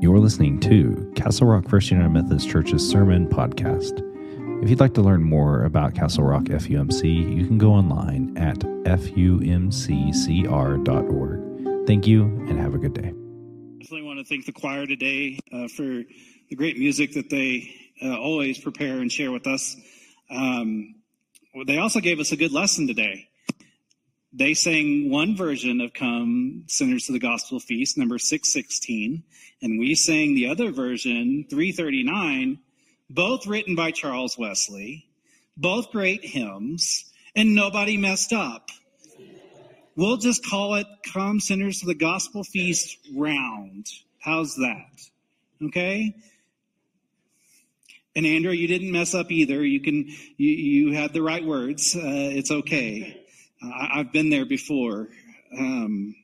You're listening to Castle Rock First United Methodist Church's Sermon Podcast. If you'd like to learn more about Castle Rock FUMC, you can go online at fumccr.org. Thank you and have a good day. I Definitely want to thank the choir today uh, for the great music that they uh, always prepare and share with us. Um, they also gave us a good lesson today. They sang one version of Come Sinners to the Gospel Feast, number 616, and we sang the other version, 339, both written by Charles Wesley, both great hymns, and nobody messed up. We'll just call it Come Sinners to the Gospel Feast Round. How's that? Okay? And Andrew, you didn't mess up either. You can, you, you had the right words. Uh, it's okay. I, have been there before. Um,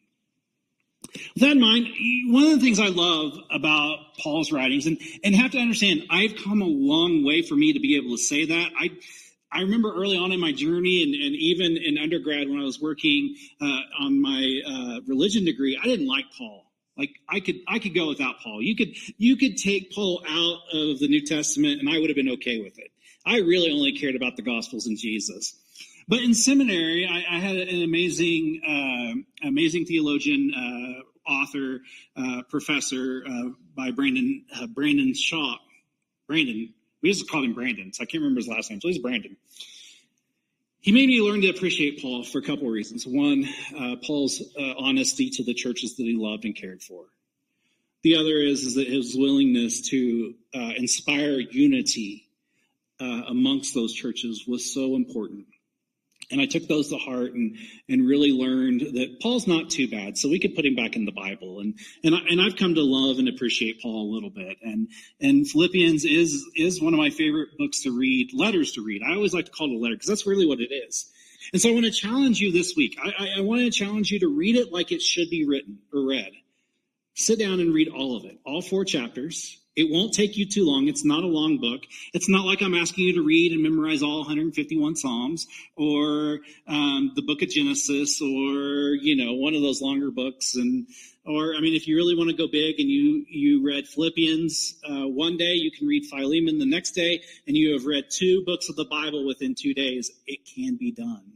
with that in mind, one of the things I love about Paul's writings, and, and have to understand, I've come a long way for me to be able to say that. I, I remember early on in my journey, and, and even in undergrad when I was working uh, on my uh, religion degree, I didn't like Paul. Like I could, I could go without Paul. You could, you could take Paul out of the New Testament, and I would have been okay with it. I really only cared about the Gospels and Jesus. But in seminary, I, I had an amazing, uh, amazing theologian, uh, author, uh, professor uh, by Brandon uh, Brandon Shaw. Brandon, we used to call him Brandon, so I can't remember his last name. So he's Brandon. He made me learn to appreciate Paul for a couple of reasons. One, uh, Paul's honesty to the churches that he loved and cared for. The other is, is that his willingness to inspire unity amongst those churches was so important. And I took those to heart and, and really learned that Paul's not too bad. So we could put him back in the Bible. And, and, I, and I've come to love and appreciate Paul a little bit. And, and Philippians is, is one of my favorite books to read, letters to read. I always like to call it a letter because that's really what it is. And so I want to challenge you this week. I, I, I want to challenge you to read it like it should be written or read. Sit down and read all of it, all four chapters it won't take you too long. It's not a long book. It's not like I'm asking you to read and memorize all 151 Psalms or um, the book of Genesis or, you know, one of those longer books. And, or, I mean, if you really want to go big and you, you read Philippians uh, one day, you can read Philemon the next day, and you have read two books of the Bible within two days. It can be done.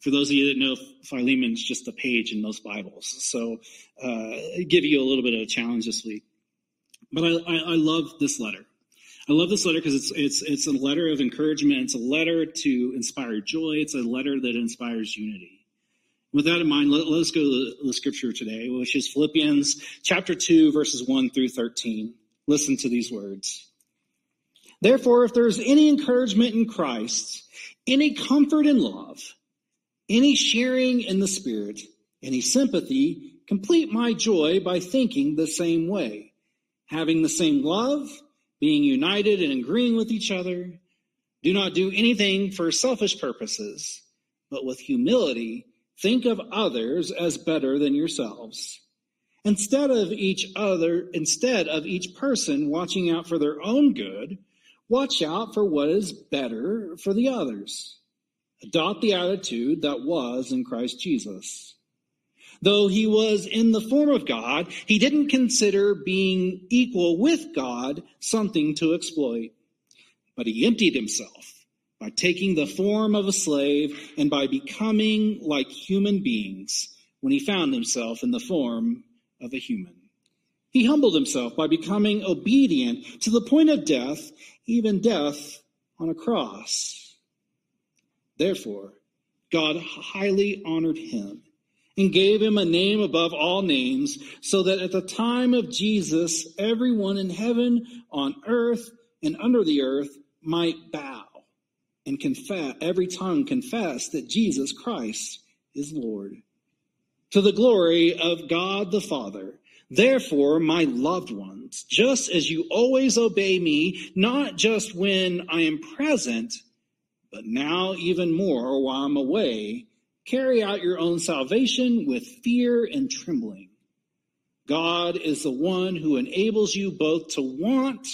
For those of you that know, Philemon's just a page in most Bibles. So, uh, give you a little bit of a challenge this week. But I, I, I love this letter. I love this letter because it's it's it's a letter of encouragement. It's a letter to inspire joy. It's a letter that inspires unity. With that in mind, let, us go to the, scripture today, which is Philippians chapter 2, verses 1 through 13. Listen to these words. Therefore, if there is any encouragement in Christ, any comfort in love, any sharing in the Spirit, any sympathy, complete my joy by thinking the same way having the same love, being united and agreeing with each other. Do not do anything for selfish purposes, but with humility, think of others as better than yourselves. Instead of each other, instead of each person watching out for their own good, watch out for what is better for the others. Adopt the attitude that was in Christ Jesus Though he was in the form of God, he didn't consider being equal with God something to exploit. But he emptied himself by taking the form of a slave and by becoming like human beings when he found himself in the form of a human. He humbled himself by becoming obedient to the point of death, even death on a cross. Therefore, God highly honored him and gave him a name above all names, so that at the time of Jesus, everyone in heaven, on earth, and under the earth might bow and confess, every tongue confess that Jesus Christ is Lord. To the glory of God the Father. Therefore, my loved ones, just as you always obey me, not just when I am present, but now even more while I'm away, Carry out your own salvation with fear and trembling. God is the one who enables you both to want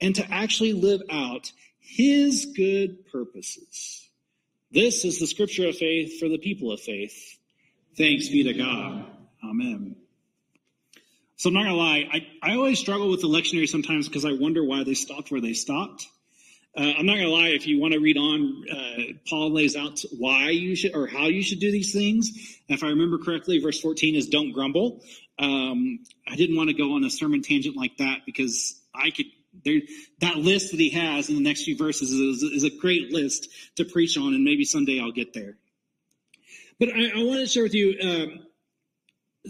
and to actually live out his good purposes. This is the scripture of faith for the people of faith. Thanks be to God. Amen. So I'm not gonna lie, I, I always struggle with the lectionary sometimes because I wonder why they stopped where they stopped. Uh, I'm not gonna lie, if you want to read on, uh, Paul lays out why you should or how you should do these things. If I remember correctly, verse 14 is don't grumble. Um, I didn't want to go on a sermon tangent like that because I could there, that list that he has in the next few verses is, is, a great list to preach on, and maybe someday I'll get there. But I, I want to share with you. Um,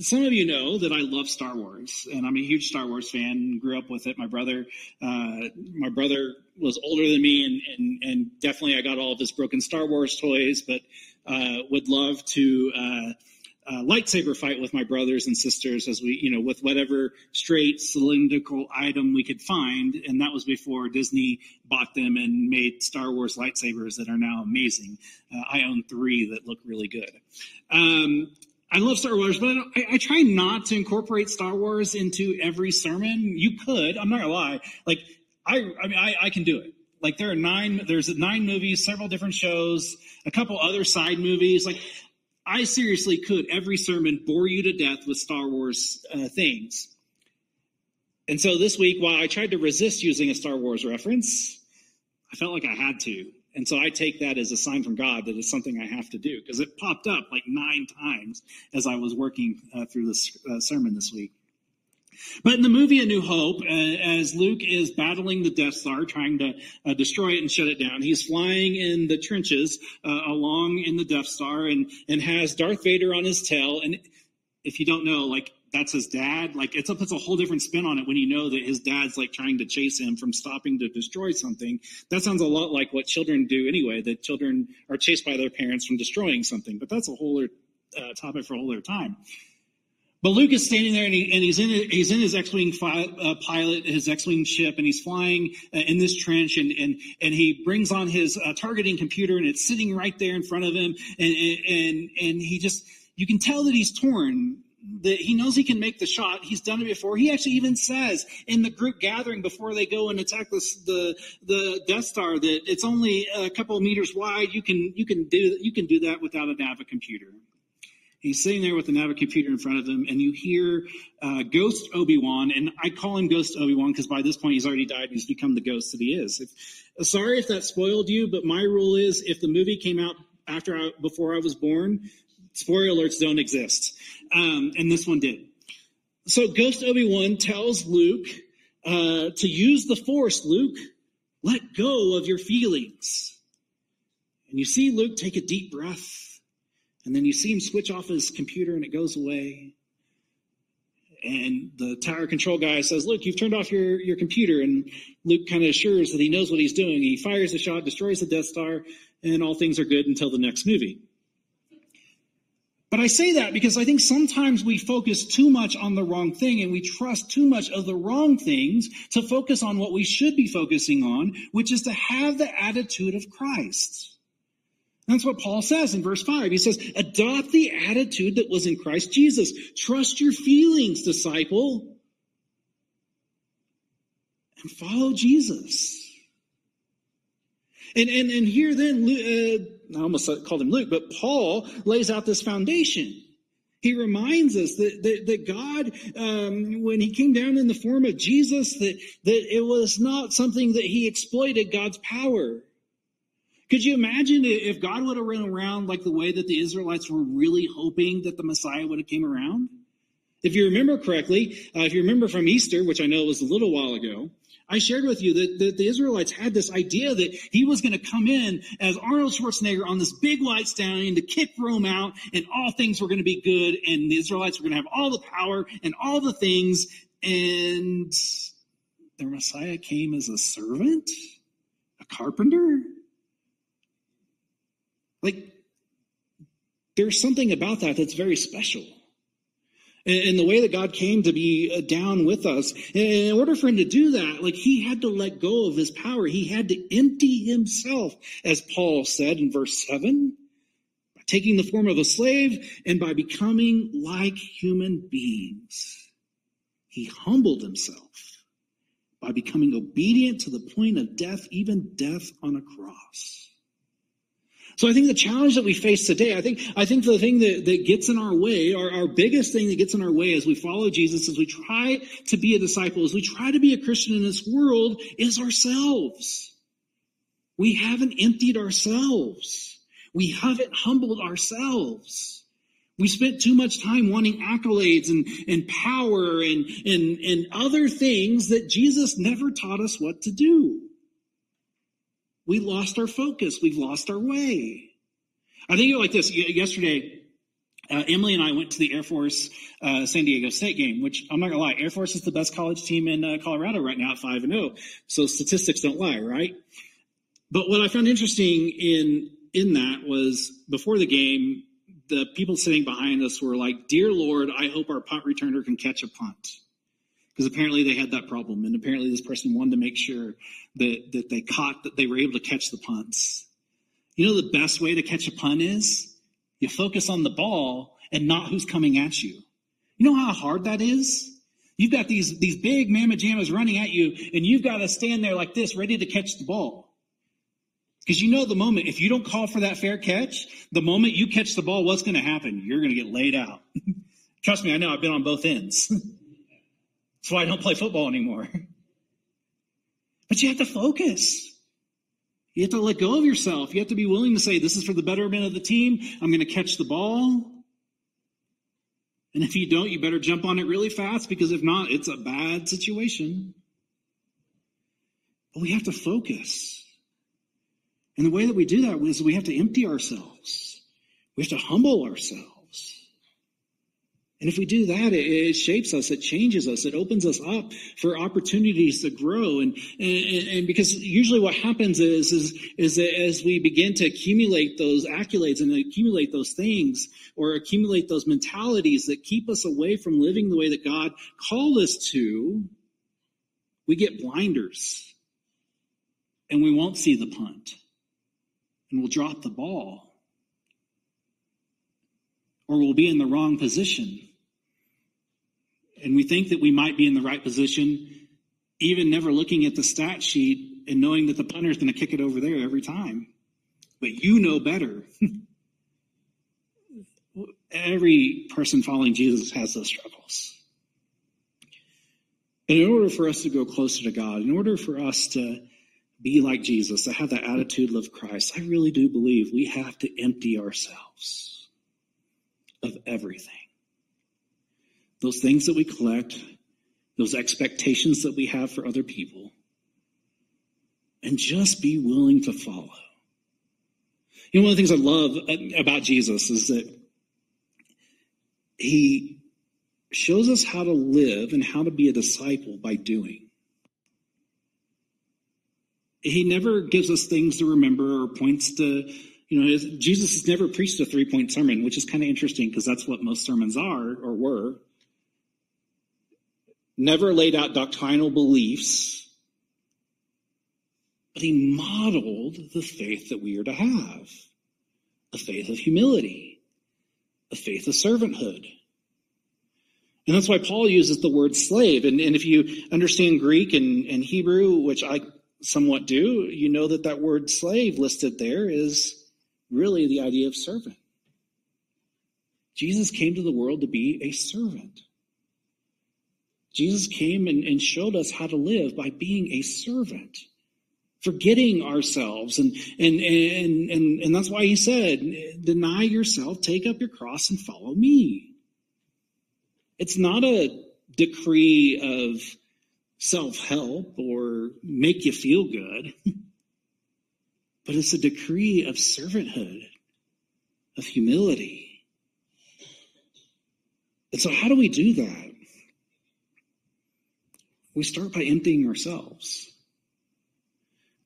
some of you know that I love Star Wars, and I'm a huge Star Wars fan. Grew up with it. My brother, uh, my brother was older than me, and, and and definitely I got all of his broken Star Wars toys, but uh, would love to. Uh, uh, lightsaber fight with my brothers and sisters as we, you know, with whatever straight cylindrical item we could find. And that was before Disney bought them and made Star Wars lightsabers that are now amazing. Uh, I own three that look really good. Um, I love Star Wars, but I, I, try not to incorporate Star Wars into every sermon. You could, I'm not gonna lie. Like, I, I mean, I, I can do it. Like, there are nine, there's nine movies, several different shows, a couple other side movies. Like, I seriously could every sermon bore you to death with Star Wars uh, things. And so this week, while I tried to resist using a Star Wars reference, I felt like I had to. And so I take that as a sign from God that it's something I have to do because it popped up like nine times as I was working uh, through this uh, sermon this week. But in the movie A New Hope, uh, as Luke is battling the Death Star, trying to uh, destroy it and shut it down, he's flying in the trenches uh, along in the Death Star and, and has Darth Vader on his tail. And if you don't know, like, that's his dad. Like, it's a, puts a whole different spin on it when you know that his dad's like trying to chase him from stopping to destroy something. That sounds a lot like what children do anyway, that children are chased by their parents from destroying something. But that's a whole other uh, topic for a whole other time. But Luke is standing there and, he, and he's in he's in his X-wing fi, uh, pilot, his X-wing ship, and he's flying uh, in this trench, and and and he brings on his uh, targeting computer, and it's sitting right there in front of him, and and and he just you can tell that he's torn. That he knows he can make the shot. He's done it before. He actually even says in the group gathering before they go and attack the the, Death Star that it's only a couple of meters wide. You can you can do you can do that without a Nava computer. He's sitting there with the Nava computer in front of him, and you hear uh, Ghost Obi Wan, and I call him Ghost Obi Wan because by this point he's already died. He's become the ghost that he is. If, sorry if that spoiled you, but my rule is if the movie came out after I, before I was born, spoiler alerts don't exist, um, and this one did. So Ghost Obi Wan tells Luke uh, to use the Force. Luke, let go of your feelings, and you see Luke take a deep breath and then you see him switch off his computer and it goes away. And the tower control guy says, Look, you've turned off your, your computer. And Luke kind of assures that he knows what he's doing. He fires the shot, destroys the Death Star, and all things are good until the next movie. But I say that because I think sometimes we focus too much on the wrong thing and we trust too much of the wrong things to focus on what we should be focusing on, which is to have the attitude of Christ. That's what Paul says in verse 5. He says, adopt the attitude that was in Christ Jesus. Trust your feelings, disciple, and follow Jesus. And, and, and here then, uh, I almost called him Luke, but Paul lays out this foundation. He reminds us that, that, that God, um, when he came down in the form of Jesus, that, that it was not something that he exploited God's power. Could you imagine if God would have run around like the way that the Israelites were really hoping that the Messiah would have came around? If you remember correctly, uh, if you remember from Easter, which I know was a little while ago, I shared with you that, that the Israelites had this idea that he was going to come in as Arnold Schwarzenegger on this big white stallion to kick Rome out and all things were going to be good and the Israelites were going to have all the power and all the things and their Messiah came as a servant, a carpenter, like, there's something about that that's very special. And the way that God came to be uh, down with us, in order for him to do that, like he had to let go of his power. He had to empty himself, as Paul said in verse 7, by taking the form of a slave and by becoming like human beings. He humbled himself by becoming obedient to the point of death, even death on a cross. So I think the challenge that we face today, I think, I think the thing that, that gets in our way, our, our biggest thing that gets in our way as we follow Jesus, as we try to be a disciple, as we try to be a Christian in this world, is ourselves. We haven't emptied ourselves. We haven't humbled ourselves. We spent too much time wanting accolades and, and power and, and, and other things that Jesus never taught us what to do. We lost our focus. We've lost our way. I think it like this. Yesterday, uh, Emily and I went to the Air Force uh, San Diego State game, which I'm not gonna lie, Air Force is the best college team in uh, Colorado right now at five and zero. Oh. So statistics don't lie, right? But what I found interesting in in that was before the game, the people sitting behind us were like, "Dear Lord, I hope our punt returner can catch a punt." Because apparently they had that problem and apparently this person wanted to make sure that, that they caught that they were able to catch the punts. You know the best way to catch a punt is? You focus on the ball and not who's coming at you. You know how hard that is? You've got these these big mamma jammas running at you and you've got to stand there like this ready to catch the ball. Because you know the moment if you don't call for that fair catch the moment you catch the ball what's going to happen? You're going to get laid out. Trust me i know i've been on both ends That's why I don't play football anymore. But you have to focus. You have to let go of yourself. You have to be willing to say, This is for the betterment of the team. I'm going to catch the ball. And if you don't, you better jump on it really fast because if not, it's a bad situation. But we have to focus. And the way that we do that is we have to empty ourselves. We have to humble ourselves. And if we do that, it, it, shapes us, it changes us, it opens us up for opportunities to grow. And, and, and because usually what happens is, is, is that as we begin to accumulate those accolades and accumulate those things or accumulate those mentalities that keep us away from living the way that God called us to, we get blinders. And we won't see the punt. And we'll drop the ball or we'll be in the wrong position and we think that we might be in the right position, even never looking at the stat sheet and knowing that the punter is going to kick it over there every time. But you know better. every person following Jesus has those struggles. And in order for us to go closer to God, in order for us to be like Jesus, to have that attitude of Christ, I really do believe we have to empty ourselves of everything those things that we collect, those expectations that we have for other people, and just be willing to follow. You know, one of the things I love about Jesus is that he shows us how to live and how to be a disciple by doing. He never gives us things to remember or points to, you know, Jesus has never preached a three point sermon, which is kind of interesting because that's what most sermons are or were never laid out doctrinal beliefs, but he modeled the faith that we are to have a faith of humility, a faith of servanthood. And that's why Paul uses the word slave. And, and if you understand Greek and, and Hebrew, which I somewhat do, you know that that word slave listed there is really the idea of servant. Jesus came to the world to be a servant. Jesus came and, and showed us how to live by being a servant, forgetting ourselves. And, and, and, and, and that's why he said, deny yourself, take up your cross and follow me. It's not a decree of self-help or make you feel good, but it's a decree of servanthood, of humility. And so how do we do that? We start by emptying ourselves.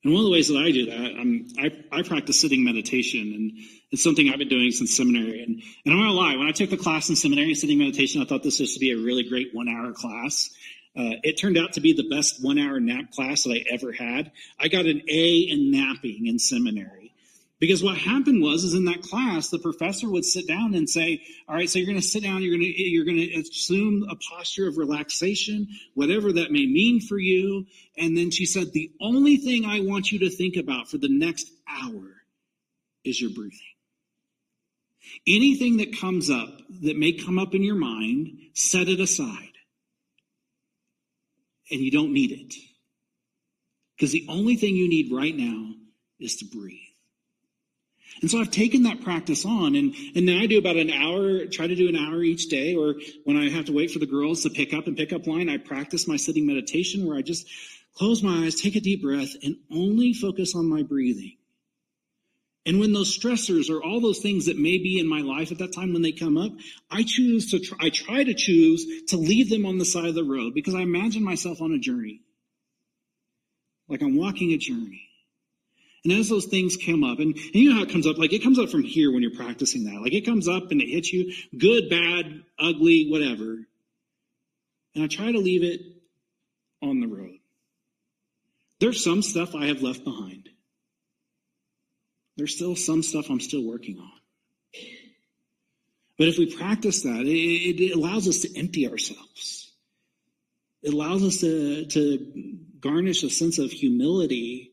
And one of the ways that I do that, I'm, I, I practice sitting meditation, and it's something I've been doing since seminary. And, and I'm going to lie, when I took the class in seminary, sitting meditation, I thought this was to be a really great one hour class. Uh, it turned out to be the best one hour nap class that I ever had. I got an A in napping in seminary. Because what happened was, is in that class, the professor would sit down and say, all right, so you're going to sit down, you're going to, you're going to assume a posture of relaxation, whatever that may mean for you. And then she said, the only thing I want you to think about for the next hour is your breathing. Anything that comes up that may come up in your mind, set it aside. And you don't need it. Because the only thing you need right now is to breathe. And so I've taken that practice on and, and now I do about an hour, try to do an hour each day, or when I have to wait for the girls to pick up and pick up line, I practice my sitting meditation where I just close my eyes, take a deep breath, and only focus on my breathing. And when those stressors or all those things that may be in my life at that time when they come up, I choose to, try, I try to choose to leave them on the side of the road because I imagine myself on a journey. Like I'm walking a journey. And as those things come up, and, and, you know how it comes up, like it comes up from here when you're practicing that. Like it comes up and it hits you, good, bad, ugly, whatever. And I try to leave it on the road. There's some stuff I have left behind. There's still some stuff I'm still working on. But if we practice that, it, it allows us to empty ourselves. It allows us to, to garnish a sense of humility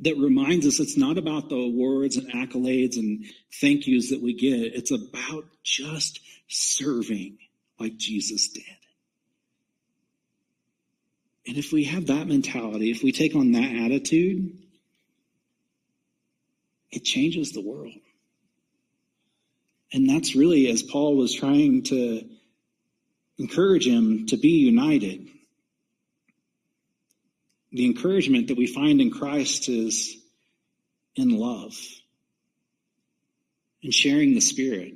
that reminds us it's not about the awards and accolades and thank yous that we get. It's about just serving like Jesus did. And if we have that mentality, if we take on that attitude, it changes the world. And that's really as Paul was trying to encourage him to be united. The encouragement that we find in Christ is in love and sharing the Spirit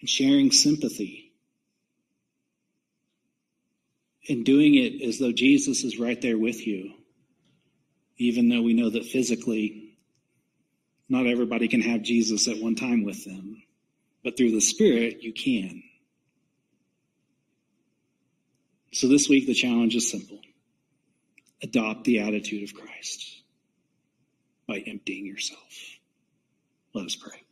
and sharing sympathy and doing it as though Jesus is right there with you, even though we know that physically not everybody can have Jesus at one time with them, but through the Spirit, you can. So this week, the challenge is simple adopt the attitude of Christ by emptying yourself. Let us pray.